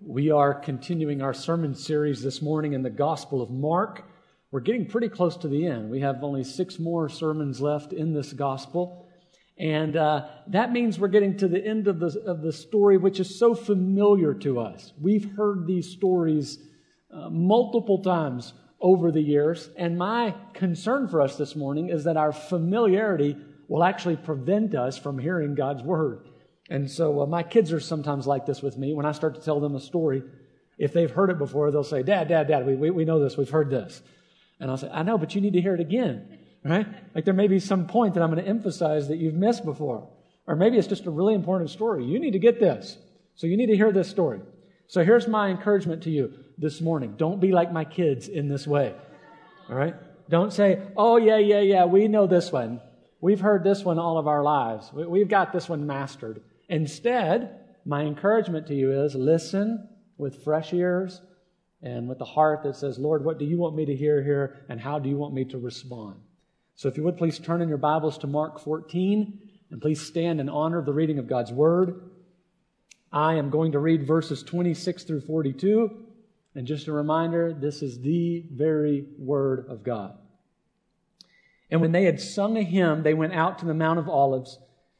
We are continuing our sermon series this morning in the Gospel of Mark. We're getting pretty close to the end. We have only six more sermons left in this Gospel. And uh, that means we're getting to the end of the, of the story, which is so familiar to us. We've heard these stories uh, multiple times over the years. And my concern for us this morning is that our familiarity will actually prevent us from hearing God's Word. And so uh, my kids are sometimes like this with me. When I start to tell them a story, if they've heard it before, they'll say, Dad, Dad, Dad, we, we, we know this, we've heard this. And I'll say, I know, but you need to hear it again, right? Like there may be some point that I'm going to emphasize that you've missed before. Or maybe it's just a really important story. You need to get this. So you need to hear this story. So here's my encouragement to you this morning. Don't be like my kids in this way. All right? Don't say, oh, yeah, yeah, yeah, we know this one. We've heard this one all of our lives. We've got this one mastered. Instead, my encouragement to you is listen with fresh ears and with the heart that says, Lord, what do you want me to hear here and how do you want me to respond? So if you would please turn in your Bibles to Mark 14 and please stand in honor of the reading of God's Word. I am going to read verses 26 through 42. And just a reminder, this is the very Word of God. And when they had sung a hymn, they went out to the Mount of Olives.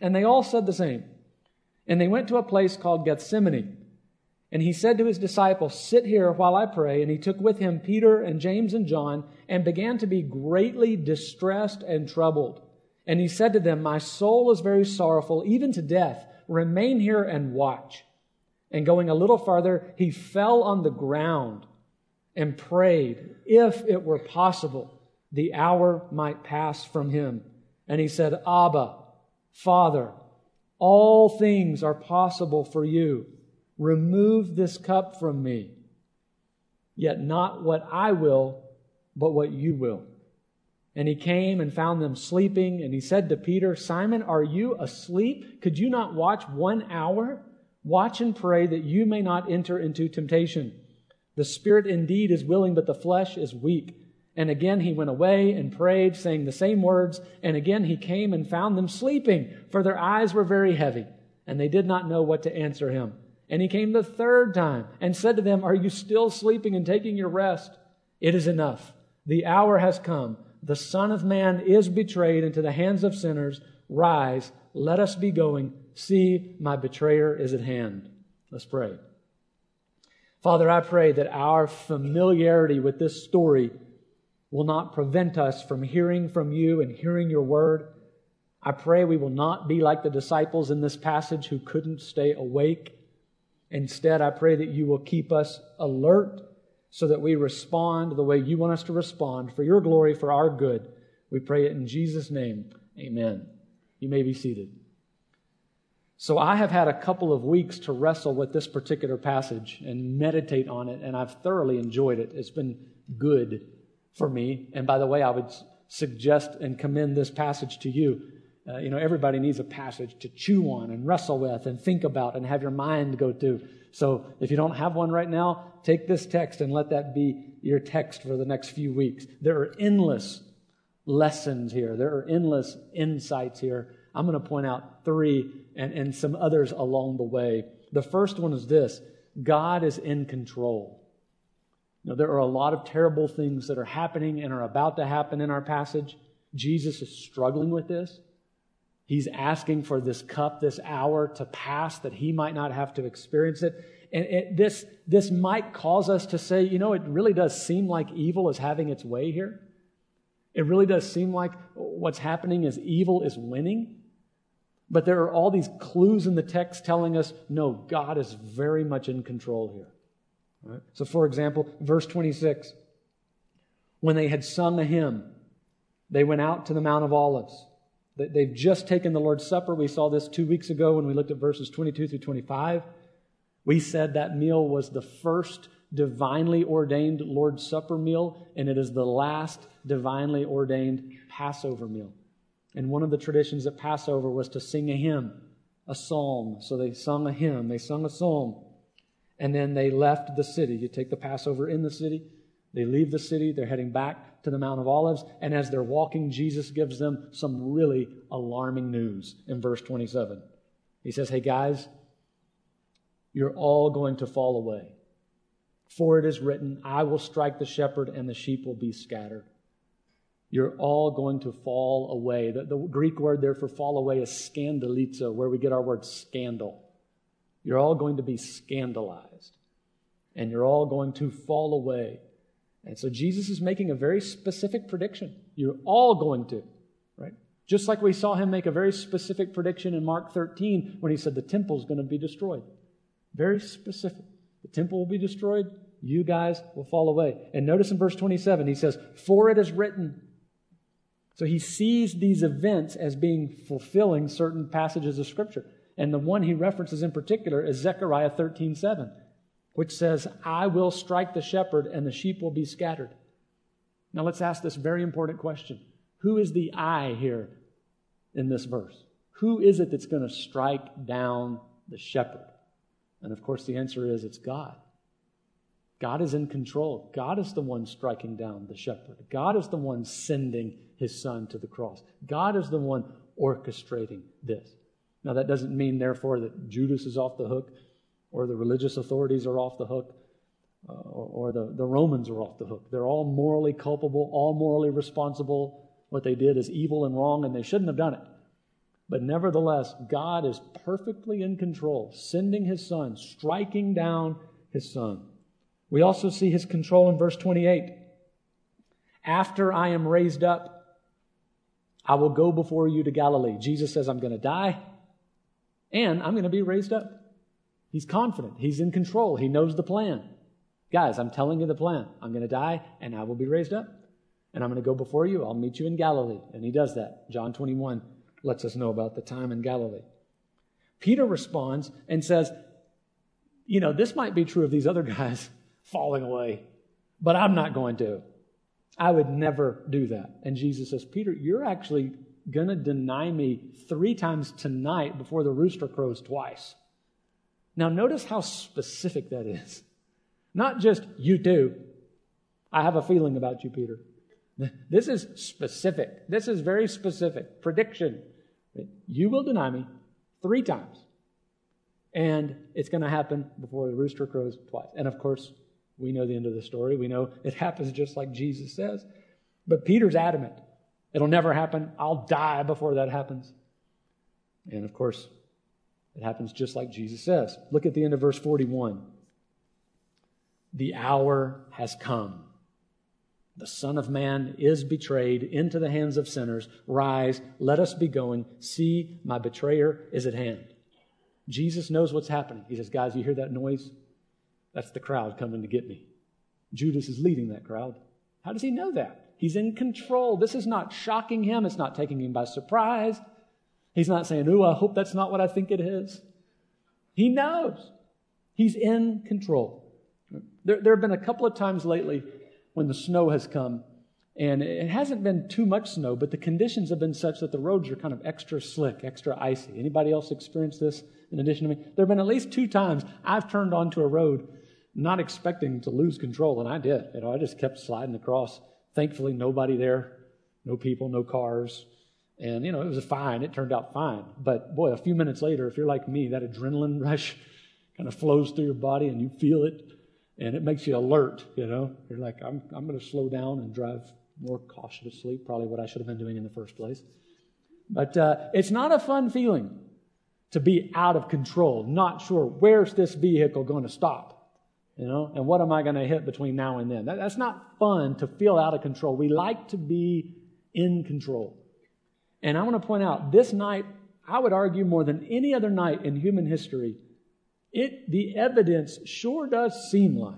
And they all said the same. And they went to a place called Gethsemane. And he said to his disciples, Sit here while I pray. And he took with him Peter and James and John and began to be greatly distressed and troubled. And he said to them, My soul is very sorrowful, even to death. Remain here and watch. And going a little farther, he fell on the ground and prayed, if it were possible, the hour might pass from him. And he said, Abba, Father, all things are possible for you. Remove this cup from me. Yet not what I will, but what you will. And he came and found them sleeping, and he said to Peter, Simon, are you asleep? Could you not watch one hour? Watch and pray that you may not enter into temptation. The spirit indeed is willing, but the flesh is weak. And again he went away and prayed, saying the same words. And again he came and found them sleeping, for their eyes were very heavy, and they did not know what to answer him. And he came the third time and said to them, Are you still sleeping and taking your rest? It is enough. The hour has come. The Son of Man is betrayed into the hands of sinners. Rise, let us be going. See, my betrayer is at hand. Let's pray. Father, I pray that our familiarity with this story will not prevent us from hearing from you and hearing your word. I pray we will not be like the disciples in this passage who couldn't stay awake. Instead, I pray that you will keep us alert so that we respond the way you want us to respond for your glory, for our good. We pray it in Jesus' name. Amen. You may be seated. So, I have had a couple of weeks to wrestle with this particular passage and meditate on it, and I've thoroughly enjoyed it. It's been good for me. And by the way, I would suggest and commend this passage to you. Uh, you know, everybody needs a passage to chew on and wrestle with and think about and have your mind go to. So if you don't have one right now, take this text and let that be your text for the next few weeks. There are endless lessons here. There are endless insights here. I'm going to point out three and, and some others along the way. The first one is this God is in control. Now, there are a lot of terrible things that are happening and are about to happen in our passage. Jesus is struggling with this. He's asking for this cup, this hour to pass that he might not have to experience it. And it, this, this might cause us to say, you know, it really does seem like evil is having its way here. It really does seem like what's happening is evil is winning. But there are all these clues in the text telling us, no, God is very much in control here. Right? So, for example, verse 26 when they had sung a hymn, they went out to the Mount of Olives. They've just taken the Lord's Supper. We saw this two weeks ago when we looked at verses 22 through 25. We said that meal was the first divinely ordained Lord's Supper meal, and it is the last divinely ordained Passover meal. And one of the traditions at Passover was to sing a hymn, a psalm. So they sung a hymn, they sung a psalm, and then they left the city. You take the Passover in the city, they leave the city, they're heading back to the Mount of Olives, and as they're walking, Jesus gives them some really alarming news in verse 27. He says, Hey guys, you're all going to fall away. For it is written, I will strike the shepherd, and the sheep will be scattered. You're all going to fall away. The, the Greek word there for fall away is scandalizo, where we get our word scandal. You're all going to be scandalized, and you're all going to fall away. And so Jesus is making a very specific prediction. You're all going to, right? Just like we saw him make a very specific prediction in Mark 13 when he said the temple is going to be destroyed. Very specific. The temple will be destroyed. You guys will fall away. And notice in verse 27, he says, For it is written. So he sees these events as being fulfilling certain passages of Scripture. And the one he references in particular is Zechariah 13 7, which says, I will strike the shepherd and the sheep will be scattered. Now let's ask this very important question Who is the I here in this verse? Who is it that's going to strike down the shepherd? And of course, the answer is it's God. God is in control. God is the one striking down the shepherd. God is the one sending his son to the cross. God is the one orchestrating this. Now, that doesn't mean, therefore, that Judas is off the hook or the religious authorities are off the hook uh, or, or the, the Romans are off the hook. They're all morally culpable, all morally responsible. What they did is evil and wrong, and they shouldn't have done it. But nevertheless, God is perfectly in control, sending his son, striking down his son. We also see his control in verse 28. After I am raised up, I will go before you to Galilee. Jesus says, I'm going to die and I'm going to be raised up. He's confident. He's in control. He knows the plan. Guys, I'm telling you the plan. I'm going to die and I will be raised up. And I'm going to go before you. I'll meet you in Galilee. And he does that. John 21 lets us know about the time in Galilee. Peter responds and says, You know, this might be true of these other guys falling away, but I'm not going to. I would never do that. And Jesus says, Peter, you're actually going to deny me three times tonight before the rooster crows twice. Now, notice how specific that is. Not just you do. I have a feeling about you, Peter. This is specific. This is very specific. Prediction. You will deny me three times. And it's going to happen before the rooster crows twice. And of course, we know the end of the story. We know it happens just like Jesus says. But Peter's adamant. It'll never happen. I'll die before that happens. And of course, it happens just like Jesus says. Look at the end of verse 41. The hour has come the Son of Man is betrayed into the hands of sinners. Rise, let us be going. See, my betrayer is at hand. Jesus knows what's happening. He says, Guys, you hear that noise? That's the crowd coming to get me. Judas is leading that crowd. How does he know that? He's in control. This is not shocking him, it's not taking him by surprise. He's not saying, Ooh, I hope that's not what I think it is. He knows. He's in control. There, there have been a couple of times lately when the snow has come. And it hasn't been too much snow, but the conditions have been such that the roads are kind of extra slick, extra icy. Anybody else experienced this in addition to me? There have been at least two times I've turned onto a road not expecting to lose control, and I did. You know, I just kept sliding across. Thankfully, nobody there, no people, no cars. And, you know, it was fine. It turned out fine. But boy, a few minutes later, if you're like me, that adrenaline rush kind of flows through your body and you feel it and it makes you alert, you know. You're like, I'm, I'm going to slow down and drive more cautiously, probably what I should have been doing in the first place. But uh, it's not a fun feeling to be out of control, not sure where's this vehicle going to stop, you know, and what am I going to hit between now and then. That, that's not fun to feel out of control. We like to be in control. And I want to point out this night, I would argue more than any other night in human history, it, the evidence sure does seem like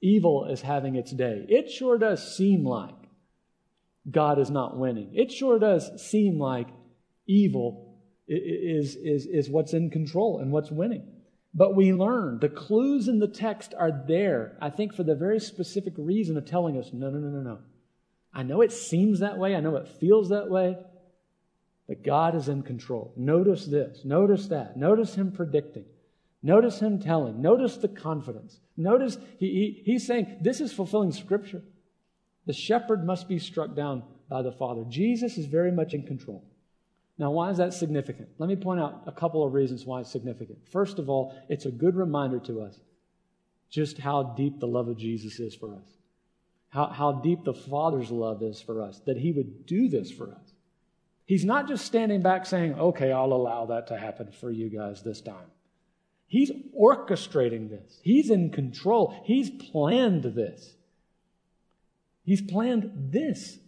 evil is having its day. It sure does seem like God is not winning. It sure does seem like evil is, is, is what's in control and what's winning. But we learn the clues in the text are there, I think, for the very specific reason of telling us no, no, no, no, no. I know it seems that way, I know it feels that way, but God is in control. Notice this, notice that, notice Him predicting, notice Him telling, notice the confidence. Notice he, he, He's saying this is fulfilling Scripture. The shepherd must be struck down by the Father. Jesus is very much in control. Now, why is that significant? Let me point out a couple of reasons why it's significant. First of all, it's a good reminder to us just how deep the love of Jesus is for us, how, how deep the Father's love is for us, that He would do this for us. He's not just standing back saying, okay, I'll allow that to happen for you guys this time. He's orchestrating this, He's in control, He's planned this. He's planned this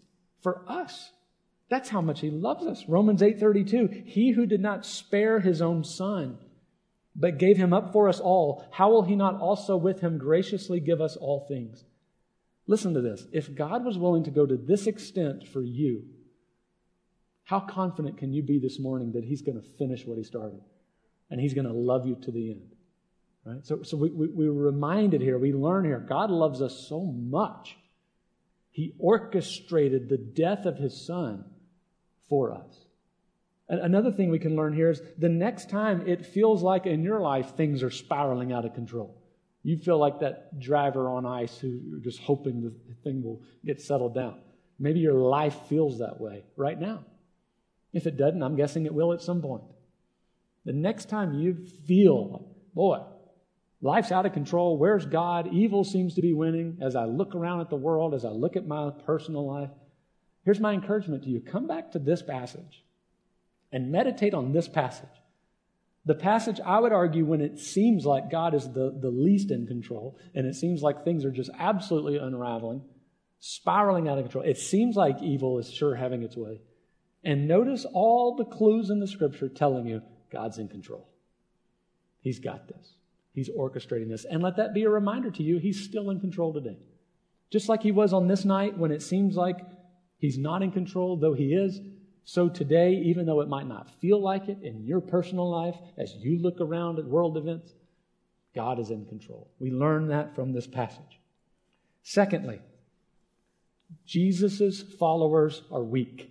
for us. That's how much he loves us. Romans 8:32, he who did not spare his own son, but gave him up for us all, how will he not also with him graciously give us all things? Listen to this. If God was willing to go to this extent for you, how confident can you be this morning that he's going to finish what he started? And he's going to love you to the end. Right? So, so we, we, we're reminded here, we learn here, God loves us so much. He orchestrated the death of his son for us. Another thing we can learn here is the next time it feels like in your life things are spiraling out of control. You feel like that driver on ice who you're just hoping the thing will get settled down. Maybe your life feels that way right now. If it doesn't, I'm guessing it will at some point. The next time you feel, boy, life's out of control, where's God? Evil seems to be winning. As I look around at the world, as I look at my personal life, Here's my encouragement to you come back to this passage and meditate on this passage. The passage, I would argue, when it seems like God is the, the least in control and it seems like things are just absolutely unraveling, spiraling out of control, it seems like evil is sure having its way. And notice all the clues in the scripture telling you God's in control. He's got this. He's orchestrating this. And let that be a reminder to you, He's still in control today. Just like He was on this night when it seems like He's not in control, though He is. So today, even though it might not feel like it in your personal life, as you look around at world events, God is in control. We learn that from this passage. Secondly, Jesus' followers are weak.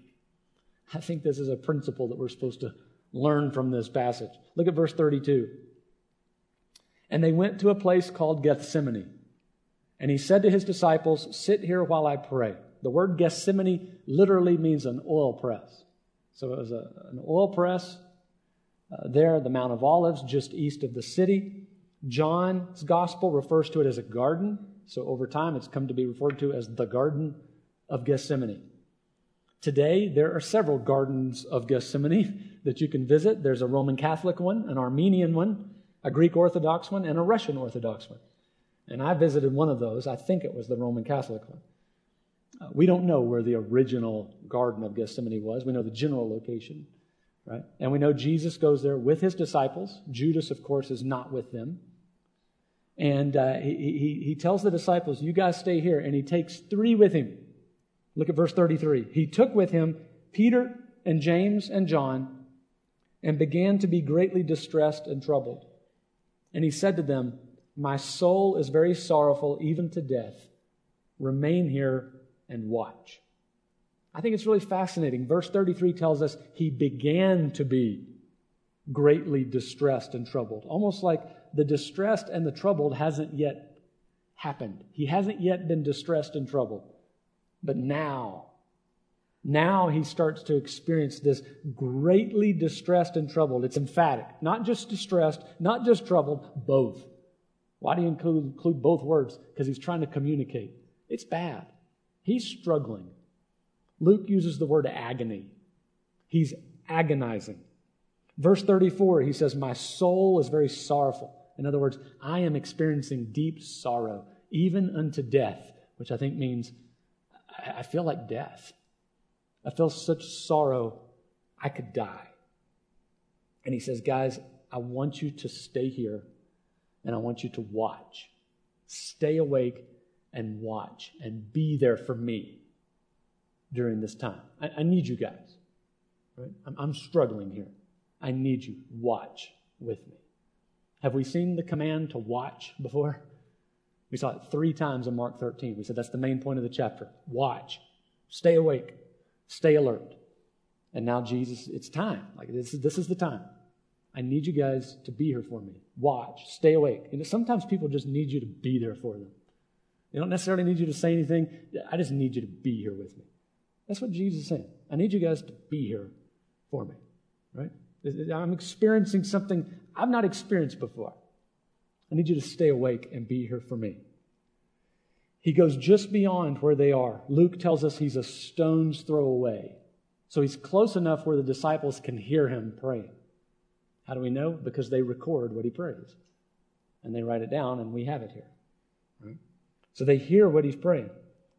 I think this is a principle that we're supposed to learn from this passage. Look at verse 32. And they went to a place called Gethsemane. And he said to his disciples, Sit here while I pray. The word Gethsemane literally means an oil press. So it was a, an oil press uh, there, the Mount of Olives, just east of the city. John's gospel refers to it as a garden. So over time, it's come to be referred to as the Garden of Gethsemane. Today, there are several gardens of Gethsemane that you can visit. There's a Roman Catholic one, an Armenian one, a Greek Orthodox one, and a Russian Orthodox one. And I visited one of those. I think it was the Roman Catholic one. We don't know where the original Garden of Gethsemane was. We know the general location, right? And we know Jesus goes there with his disciples. Judas, of course, is not with them. And uh, he, he, he tells the disciples, You guys stay here. And he takes three with him. Look at verse 33. He took with him Peter and James and John and began to be greatly distressed and troubled. And he said to them, My soul is very sorrowful, even to death. Remain here and watch. I think it's really fascinating. Verse 33 tells us he began to be greatly distressed and troubled, almost like the distressed and the troubled hasn't yet happened. He hasn't yet been distressed and troubled. But now, now he starts to experience this greatly distressed and troubled. It's emphatic. Not just distressed, not just troubled, both. Why do you include, include both words? Because he's trying to communicate. It's bad. He's struggling. Luke uses the word agony. He's agonizing. Verse 34, he says, My soul is very sorrowful. In other words, I am experiencing deep sorrow, even unto death, which I think means I feel like death. I feel such sorrow, I could die. And he says, Guys, I want you to stay here and I want you to watch. Stay awake and watch and be there for me during this time. I, I need you guys. Right? I'm, I'm struggling here. I need you. Watch with me. Have we seen the command to watch before? We saw it three times in Mark 13. We said that's the main point of the chapter. Watch, stay awake, stay alert. And now, Jesus, it's time. Like this is, this is the time. I need you guys to be here for me. Watch, stay awake. Know, sometimes people just need you to be there for them. They don't necessarily need you to say anything. I just need you to be here with me. That's what Jesus is saying. I need you guys to be here for me, right? I'm experiencing something I've not experienced before. I need you to stay awake and be here for me. He goes just beyond where they are. Luke tells us he's a stone's throw away. So he's close enough where the disciples can hear him praying. How do we know? Because they record what he prays. And they write it down, and we have it here. So they hear what he's praying.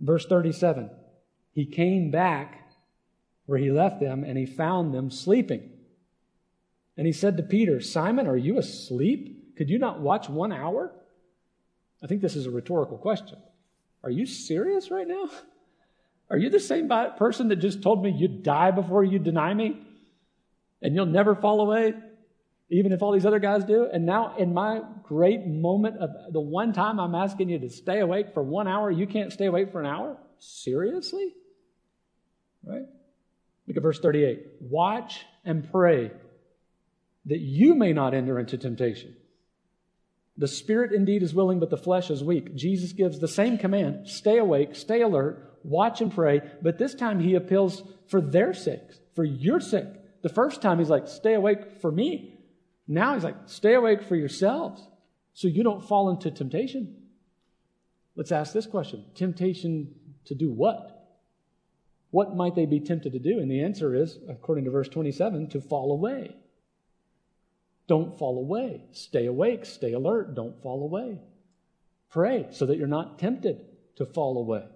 Verse 37 He came back where he left them, and he found them sleeping. And he said to Peter, Simon, are you asleep? Could you not watch one hour? I think this is a rhetorical question. Are you serious right now? Are you the same person that just told me you'd die before you deny me? And you'll never fall away, even if all these other guys do? And now, in my great moment of the one time I'm asking you to stay awake for one hour, you can't stay awake for an hour? Seriously? Right? Look at verse 38. Watch and pray that you may not enter into temptation. The spirit indeed is willing, but the flesh is weak. Jesus gives the same command stay awake, stay alert, watch and pray, but this time he appeals for their sakes, for your sake. The first time he's like, stay awake for me. Now he's like, stay awake for yourselves so you don't fall into temptation. Let's ask this question temptation to do what? What might they be tempted to do? And the answer is, according to verse 27, to fall away. Don't fall away. Stay awake, stay alert, don't fall away. Pray so that you're not tempted to fall away.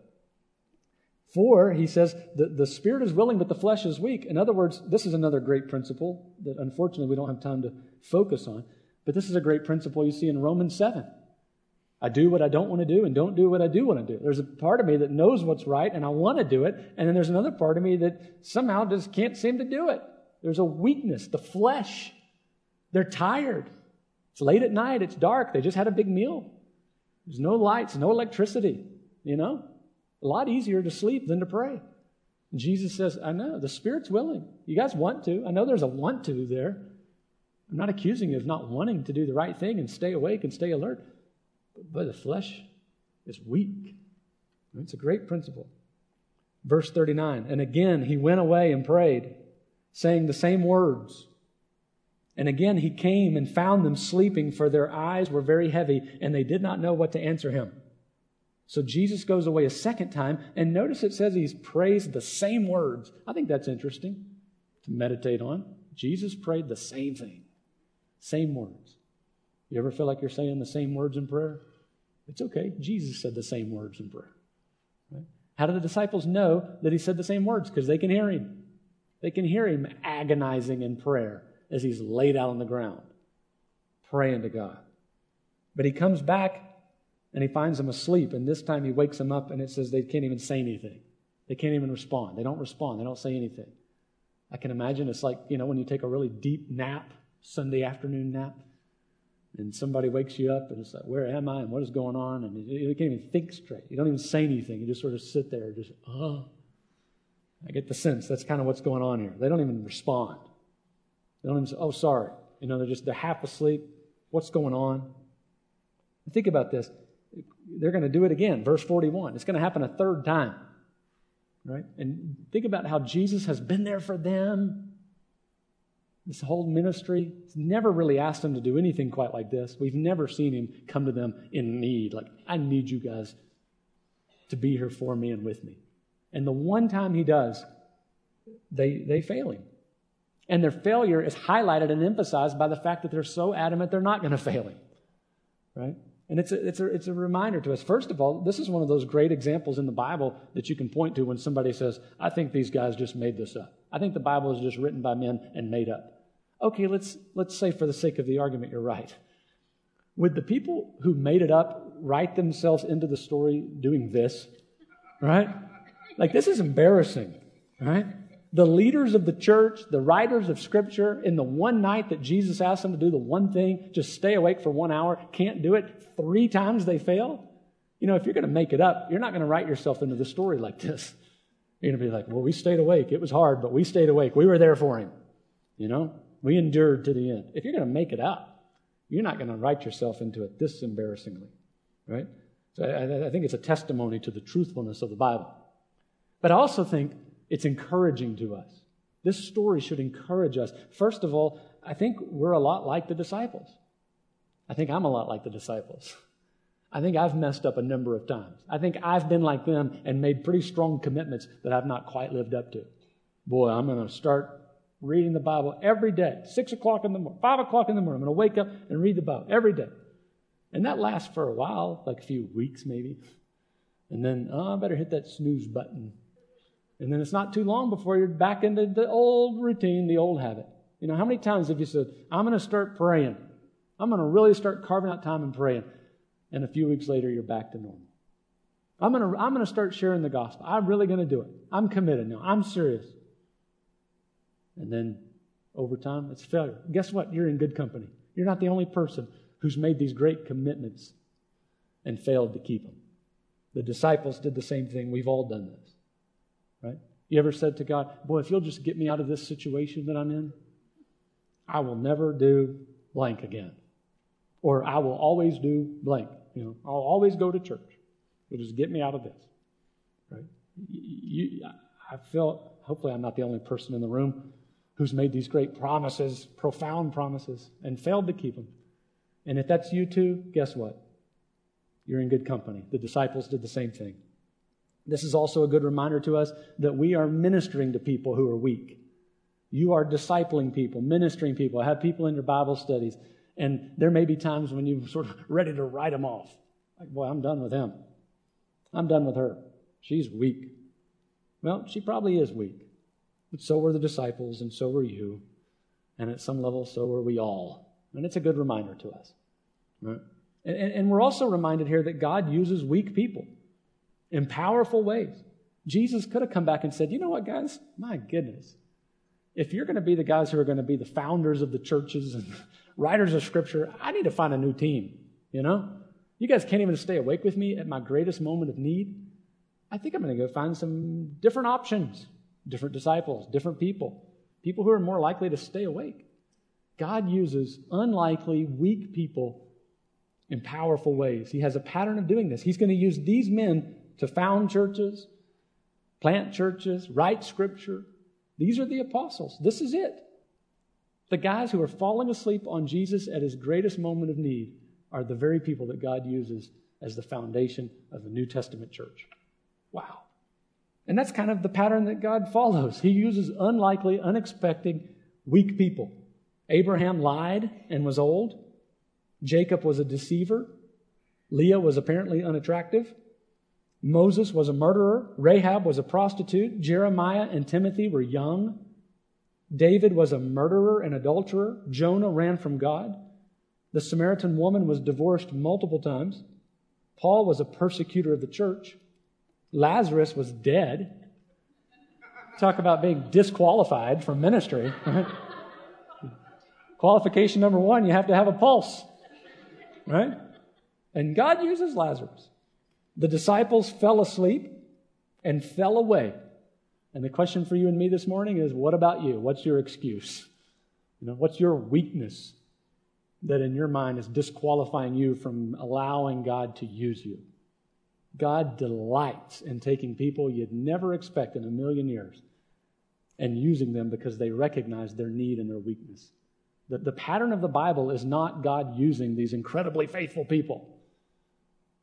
For, he says, the, the spirit is willing, but the flesh is weak. In other words, this is another great principle that unfortunately we don't have time to focus on. But this is a great principle you see in Romans 7. I do what I don't want to do and don't do what I do want to do. There's a part of me that knows what's right and I want to do it. And then there's another part of me that somehow just can't seem to do it. There's a weakness, the flesh they're tired. It's late at night, it's dark, they just had a big meal. There's no lights, no electricity, you know? A lot easier to sleep than to pray. And Jesus says, I know, the Spirit's willing. You guys want to. I know there's a want to there. I'm not accusing you of not wanting to do the right thing and stay awake and stay alert, but the flesh is weak. It's a great principle. Verse 39 And again he went away and prayed, saying the same words. And again he came and found them sleeping, for their eyes were very heavy, and they did not know what to answer him. So Jesus goes away a second time, and notice it says he's praised the same words. I think that's interesting to meditate on. Jesus prayed the same thing, same words. You ever feel like you're saying the same words in prayer? It's okay. Jesus said the same words in prayer. Right? How do the disciples know that he said the same words? Because they can hear him. They can hear him agonizing in prayer as he's laid out on the ground, praying to God. But he comes back and he finds them asleep, and this time he wakes them up, and it says they can't even say anything. They can't even respond. They don't respond. They don't say anything. I can imagine it's like, you know, when you take a really deep nap, Sunday afternoon nap, and somebody wakes you up and it's like, where am I and what is going on? And you, can't even think straight. You don't even say anything. You just sort of sit there, just, oh. I get the sense that's kind of what's going on here. They don't even respond. They don't even say, oh, sorry. You know, they're just, they're half asleep. What's going on? Think about this. They're going to do it again. Verse 41. It's going to happen a third time. Right? And think about how Jesus has been there for them. This whole ministry, He's never really asked them to do anything quite like this. We've never seen him come to them in need. Like, I need you guys to be here for me and with me. And the one time he does, they, they fail him. And their failure is highlighted and emphasized by the fact that they're so adamant they're not going to fail him. Right? And it's a, it's, a, it's a reminder to us. First of all, this is one of those great examples in the Bible that you can point to when somebody says, I think these guys just made this up. I think the Bible is just written by men and made up. Okay, let's, let's say for the sake of the argument, you're right. Would the people who made it up write themselves into the story doing this? Right? Like, this is embarrassing, right? The leaders of the church, the writers of Scripture, in the one night that Jesus asked them to do the one thing, just stay awake for one hour, can't do it, three times they fail. You know, if you're going to make it up, you're not going to write yourself into the story like this. You're going to be like, well, we stayed awake. It was hard, but we stayed awake. We were there for him. You know, we endured to the end. If you're going to make it up, you're not going to write yourself into it this embarrassingly, right? So I, I think it's a testimony to the truthfulness of the Bible. But I also think it's encouraging to us. This story should encourage us. First of all, I think we're a lot like the disciples. I think I'm a lot like the disciples. I think I've messed up a number of times. I think I've been like them and made pretty strong commitments that I've not quite lived up to. Boy, I'm going to start reading the Bible every day, six o'clock in the morning, five o'clock in the morning. I'm going to wake up and read the Bible every day. And that lasts for a while, like a few weeks maybe. And then, oh, I better hit that snooze button. And then it's not too long before you're back into the old routine, the old habit. You know, how many times have you said, I'm going to start praying? I'm going to really start carving out time and praying. And a few weeks later, you're back to normal. I'm going to, I'm going to start sharing the gospel. I'm really going to do it. I'm committed now. I'm serious. And then over time, it's failure. Guess what? You're in good company. You're not the only person who's made these great commitments and failed to keep them. The disciples did the same thing. We've all done this, right? You ever said to God, Boy, if you'll just get me out of this situation that I'm in, I will never do blank again. Or I will always do blank. You know, I'll always go to church. You'll just get me out of this. Right? You, I feel, hopefully, I'm not the only person in the room who's made these great promises, profound promises, and failed to keep them. And if that's you too, guess what? You're in good company. The disciples did the same thing. This is also a good reminder to us that we are ministering to people who are weak. You are discipling people, ministering people, have people in your Bible studies. And there may be times when you're sort of ready to write them off. Like, boy, I'm done with him. I'm done with her. She's weak. Well, she probably is weak. But so were the disciples, and so were you. And at some level, so were we all. And it's a good reminder to us. Right? And, and we're also reminded here that God uses weak people in powerful ways. Jesus could have come back and said, You know what, guys? My goodness. If you're going to be the guys who are going to be the founders of the churches and writers of scripture, I need to find a new team. You know? You guys can't even stay awake with me at my greatest moment of need. I think I'm going to go find some different options different disciples, different people, people who are more likely to stay awake. God uses unlikely, weak people in powerful ways. He has a pattern of doing this. He's going to use these men to found churches, plant churches, write scripture. These are the apostles. This is it. The guys who are falling asleep on Jesus at his greatest moment of need are the very people that God uses as the foundation of the New Testament church. Wow. And that's kind of the pattern that God follows. He uses unlikely, unexpected, weak people. Abraham lied and was old. Jacob was a deceiver. Leah was apparently unattractive. Moses was a murderer. Rahab was a prostitute. Jeremiah and Timothy were young. David was a murderer and adulterer. Jonah ran from God. The Samaritan woman was divorced multiple times. Paul was a persecutor of the church. Lazarus was dead. Talk about being disqualified from ministry. Qualification number one, you have to have a pulse, right? And God uses Lazarus. The disciples fell asleep and fell away. And the question for you and me this morning is what about you? What's your excuse? You know, what's your weakness that in your mind is disqualifying you from allowing God to use you? God delights in taking people you'd never expect in a million years and using them because they recognize their need and their weakness. The, the pattern of the Bible is not God using these incredibly faithful people.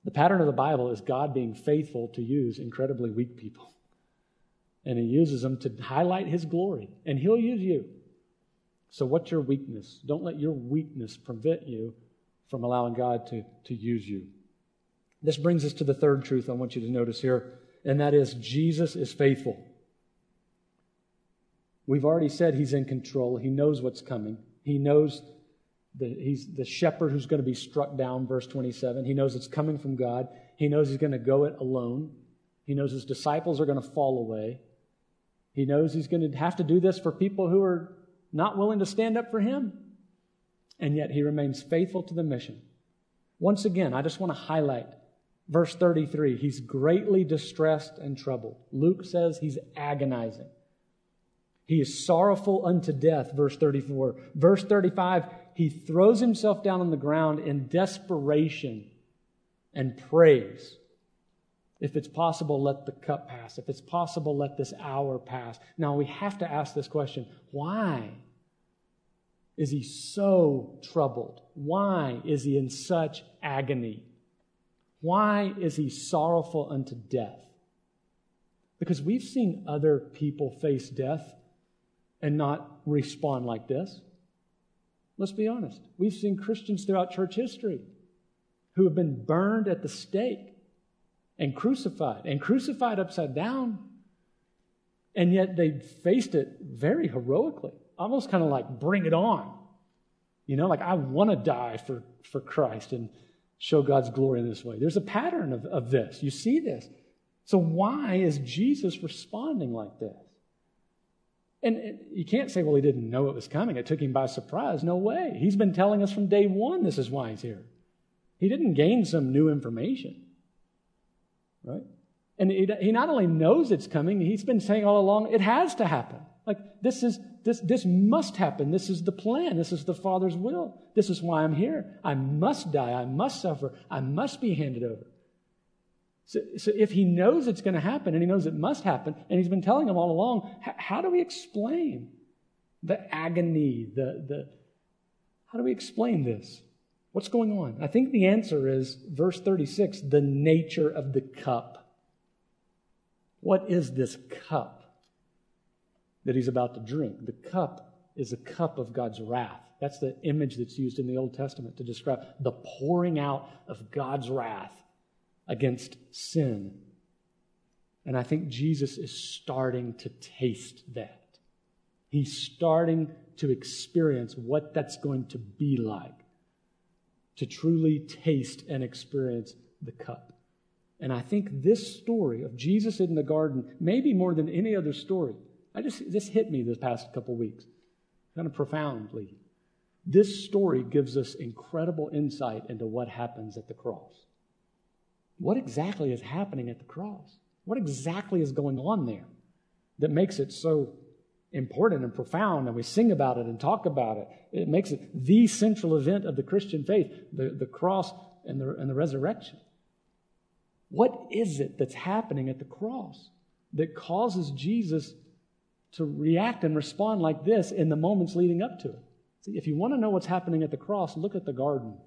The pattern of the Bible is God being faithful to use incredibly weak people. And He uses them to highlight His glory, and He'll use you. So, what's your weakness? Don't let your weakness prevent you from allowing God to, to use you. This brings us to the third truth I want you to notice here, and that is Jesus is faithful. We've already said he's in control. He knows what's coming. He knows that he's the shepherd who's going to be struck down, verse 27. He knows it's coming from God. He knows he's going to go it alone. He knows his disciples are going to fall away. He knows he's going to have to do this for people who are not willing to stand up for him. And yet he remains faithful to the mission. Once again, I just want to highlight verse 33. He's greatly distressed and troubled. Luke says he's agonizing. He is sorrowful unto death, verse 34. Verse 35, he throws himself down on the ground in desperation and prays. If it's possible, let the cup pass. If it's possible, let this hour pass. Now we have to ask this question why is he so troubled? Why is he in such agony? Why is he sorrowful unto death? Because we've seen other people face death and not respond like this. Let's be honest. We've seen Christians throughout church history who have been burned at the stake and crucified, and crucified upside down. And yet they faced it very heroically, almost kind of like, bring it on. You know, like, I want to die for, for Christ and show God's glory in this way. There's a pattern of, of this. You see this. So, why is Jesus responding like this? And you can't say, well, he didn't know it was coming. It took him by surprise. No way. He's been telling us from day one this is why he's here. He didn't gain some new information, right? And he not only knows it's coming, he's been saying all along, it has to happen. Like, this is, this, this must happen. This is the plan. This is the Father's will. This is why I'm here. I must die. I must suffer. I must be handed over. So, so if he knows it's going to happen and he knows it must happen, and he's been telling them all along, h- how do we explain the agony, the, the, how do we explain this? What's going on? I think the answer is verse 36 the nature of the cup. What is this cup that he's about to drink? The cup is a cup of God's wrath. That's the image that's used in the Old Testament to describe the pouring out of God's wrath against sin. And I think Jesus is starting to taste that. He's starting to experience what that's going to be like to truly taste and experience the cup. And I think this story of Jesus in the garden, maybe more than any other story, I just this hit me this past couple weeks, kind of profoundly. This story gives us incredible insight into what happens at the cross what exactly is happening at the cross? What exactly is going on there that makes it so important and profound and we sing about it and talk about it? It makes it the central event of the Christian faith, the, the cross and the, and the resurrection. What is it that's happening at the cross that causes Jesus to react and respond like this in the moments leading up to it? See, if you want to know what's happening at the cross, look at the garden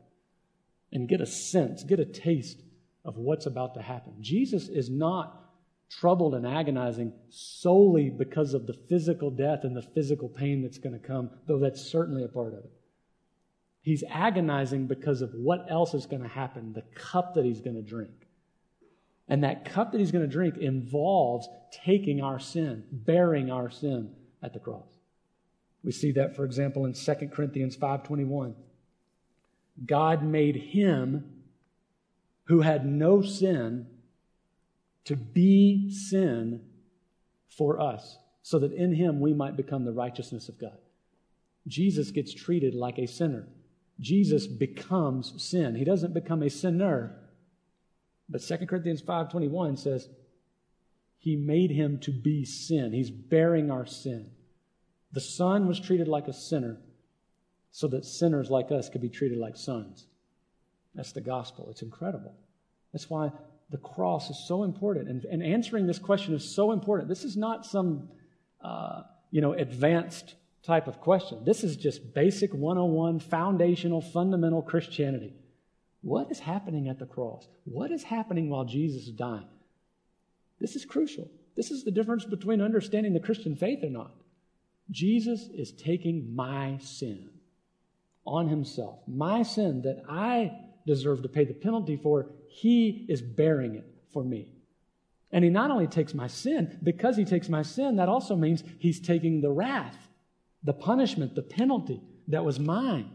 and get a sense, get a taste of what's about to happen. Jesus is not troubled and agonizing solely because of the physical death and the physical pain that's going to come, though that's certainly a part of it. He's agonizing because of what else is going to happen, the cup that he's going to drink. And that cup that he's going to drink involves taking our sin, bearing our sin at the cross. We see that, for example, in 2 Corinthians 5.21. God made him who had no sin to be sin for us, so that in him we might become the righteousness of God. Jesus gets treated like a sinner. Jesus becomes sin. He doesn't become a sinner. But 2 Corinthians 5:21 says he made him to be sin. He's bearing our sin. The son was treated like a sinner so that sinners like us could be treated like sons. That's the gospel. It's incredible. That's why the cross is so important. And, and answering this question is so important. This is not some, uh, you know, advanced type of question. This is just basic 101, foundational, fundamental Christianity. What is happening at the cross? What is happening while Jesus is dying? This is crucial. This is the difference between understanding the Christian faith or not. Jesus is taking my sin on himself, my sin that I deserve to pay the penalty for, he is bearing it for me. And he not only takes my sin, because he takes my sin, that also means he's taking the wrath, the punishment, the penalty that was mine.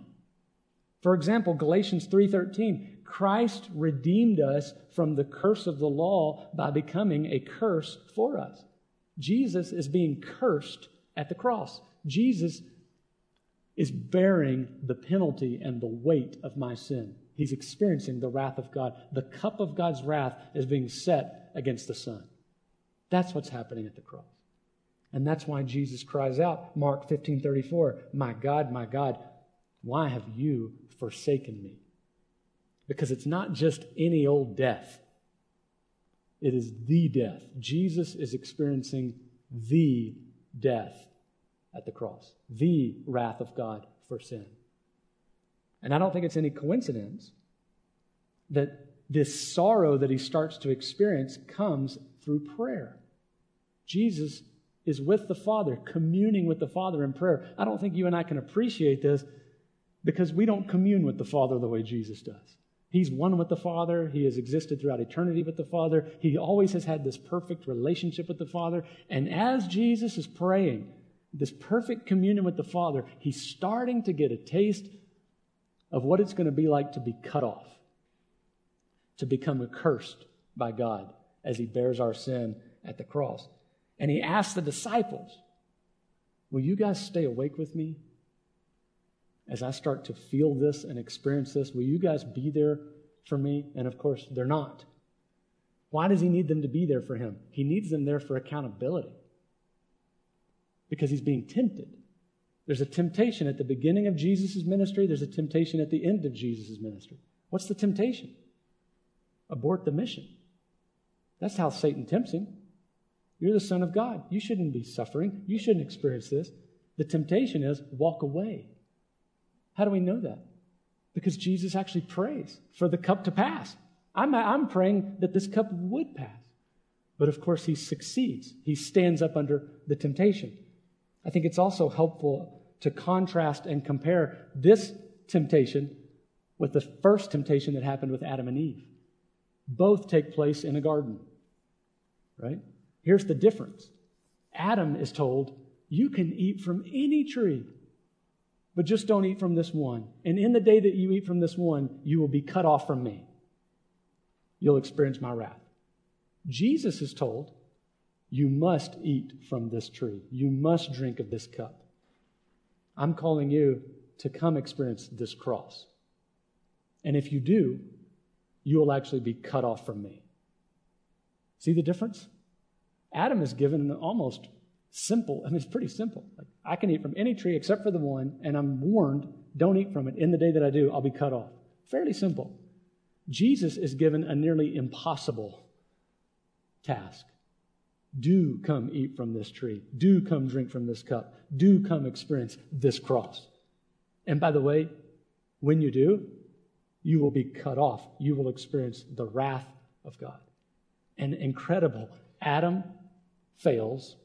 For example, Galatians 3:13, Christ redeemed us from the curse of the law by becoming a curse for us. Jesus is being cursed at the cross. Jesus is bearing the penalty and the weight of my sin. He's experiencing the wrath of God. The cup of God's wrath is being set against the Son. That's what's happening at the cross. And that's why Jesus cries out, Mark 15 34, My God, my God, why have you forsaken me? Because it's not just any old death, it is the death. Jesus is experiencing the death at the cross, the wrath of God for sin. And I don't think it's any coincidence that this sorrow that he starts to experience comes through prayer. Jesus is with the Father, communing with the Father in prayer. I don't think you and I can appreciate this because we don't commune with the Father the way Jesus does. He's one with the Father. He has existed throughout eternity with the Father. He always has had this perfect relationship with the Father. And as Jesus is praying, this perfect communion with the Father, he's starting to get a taste of what it's going to be like to be cut off, to become accursed by God as he bears our sin at the cross. And he asked the disciples, Will you guys stay awake with me as I start to feel this and experience this? Will you guys be there for me? And of course, they're not. Why does he need them to be there for him? He needs them there for accountability because he's being tempted. There's a temptation at the beginning of Jesus' ministry, there's a temptation at the end of Jesus' ministry. What's the temptation? Abort the mission. That's how Satan tempts him. You're the Son of God. You shouldn't be suffering. You shouldn't experience this. The temptation is walk away. How do we know that? Because Jesus actually prays for the cup to pass. I'm, I'm praying that this cup would pass. But of course, he succeeds. He stands up under the temptation. I think it's also helpful to contrast and compare this temptation with the first temptation that happened with Adam and Eve. Both take place in a garden, right? Here's the difference Adam is told, You can eat from any tree, but just don't eat from this one. And in the day that you eat from this one, you will be cut off from me. You'll experience my wrath. Jesus is told, you must eat from this tree. You must drink of this cup. I'm calling you to come experience this cross. And if you do, you will actually be cut off from me. See the difference? Adam is given an almost simple, I mean, it's pretty simple. Like, I can eat from any tree except for the one, and I'm warned, don't eat from it. In the day that I do, I'll be cut off. Fairly simple. Jesus is given a nearly impossible task. Do come eat from this tree. Do come drink from this cup. Do come experience this cross. And by the way, when you do, you will be cut off. You will experience the wrath of God. And incredible, Adam fails.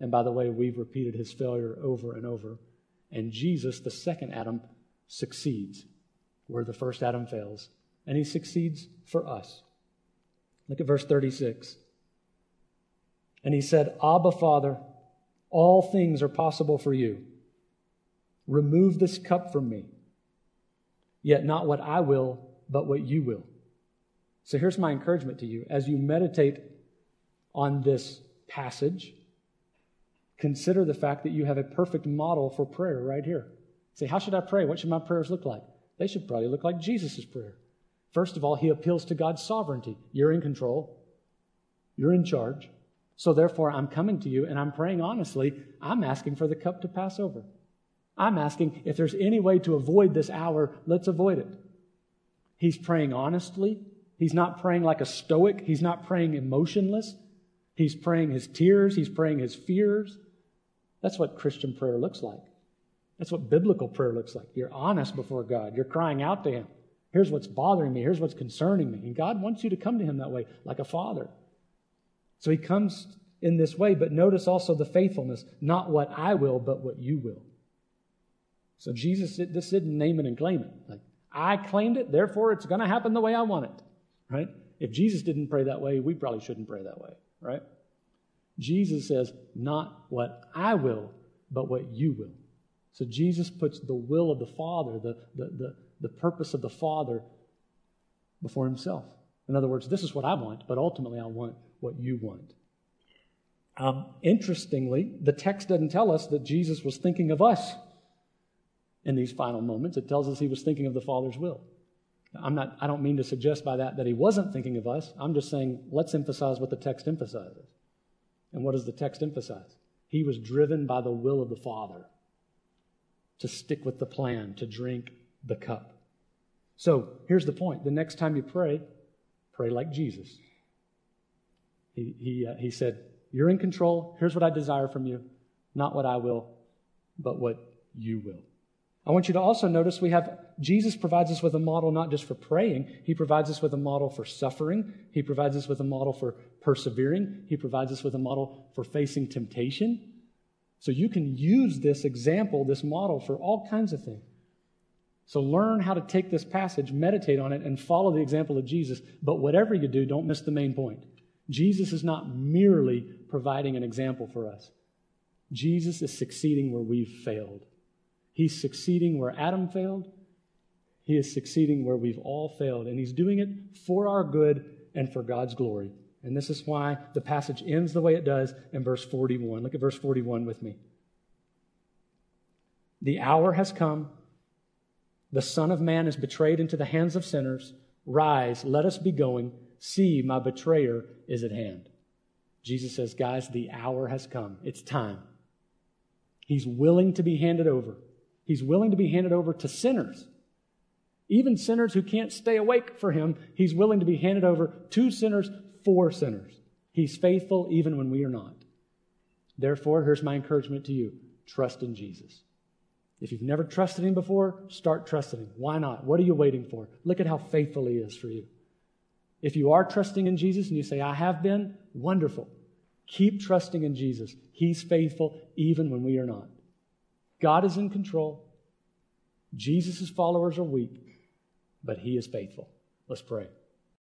And by the way, we've repeated his failure over and over. And Jesus, the second Adam, succeeds where the first Adam fails. And he succeeds for us. Look at verse 36. And he said, Abba, Father, all things are possible for you. Remove this cup from me. Yet not what I will, but what you will. So here's my encouragement to you. As you meditate on this passage, consider the fact that you have a perfect model for prayer right here. Say, how should I pray? What should my prayers look like? They should probably look like Jesus' prayer. First of all, he appeals to God's sovereignty. You're in control, you're in charge. So therefore, I'm coming to you and I'm praying honestly. I'm asking for the cup to pass over. I'm asking if there's any way to avoid this hour, let's avoid it. He's praying honestly. He's not praying like a stoic. He's not praying emotionless. He's praying his tears. He's praying his fears. That's what Christian prayer looks like. That's what biblical prayer looks like. You're honest before God. You're crying out to Him. Here's what's bothering me. Here's what's concerning me. And God wants you to come to Him that way, like a father. So he comes in this way, but notice also the faithfulness not what I will, but what you will. So Jesus, this didn't name it and claim it. Like, I claimed it, therefore it's going to happen the way I want it, right? If Jesus didn't pray that way, we probably shouldn't pray that way, right? Jesus says, not what I will, but what you will. So Jesus puts the will of the Father, the, the, the, the purpose of the Father, before himself. In other words, this is what I want, but ultimately I want what you want. Um, interestingly, the text doesn't tell us that Jesus was thinking of us in these final moments. It tells us he was thinking of the Father's will. I'm not, I don't mean to suggest by that that he wasn't thinking of us. I'm just saying let's emphasize what the text emphasizes. And what does the text emphasize? He was driven by the will of the Father to stick with the plan, to drink the cup. So here's the point the next time you pray, pray like Jesus. He, he, uh, he said, You're in control. Here's what I desire from you. Not what I will, but what you will. I want you to also notice we have Jesus provides us with a model not just for praying, he provides us with a model for suffering, he provides us with a model for persevering, he provides us with a model for facing temptation. So you can use this example, this model, for all kinds of things. So learn how to take this passage, meditate on it, and follow the example of Jesus. But whatever you do, don't miss the main point. Jesus is not merely providing an example for us, Jesus is succeeding where we've failed. He's succeeding where Adam failed. He is succeeding where we've all failed. And he's doing it for our good and for God's glory. And this is why the passage ends the way it does in verse 41. Look at verse 41 with me. The hour has come. The Son of Man is betrayed into the hands of sinners. Rise, let us be going. See, my betrayer is at hand. Jesus says, Guys, the hour has come. It's time. He's willing to be handed over. He's willing to be handed over to sinners. Even sinners who can't stay awake for him, he's willing to be handed over to sinners for sinners. He's faithful even when we are not. Therefore, here's my encouragement to you trust in Jesus. If you've never trusted him before, start trusting him. Why not? What are you waiting for? Look at how faithful he is for you. If you are trusting in Jesus and you say, I have been, wonderful. Keep trusting in Jesus. He's faithful even when we are not. God is in control. Jesus' followers are weak, but he is faithful. Let's pray.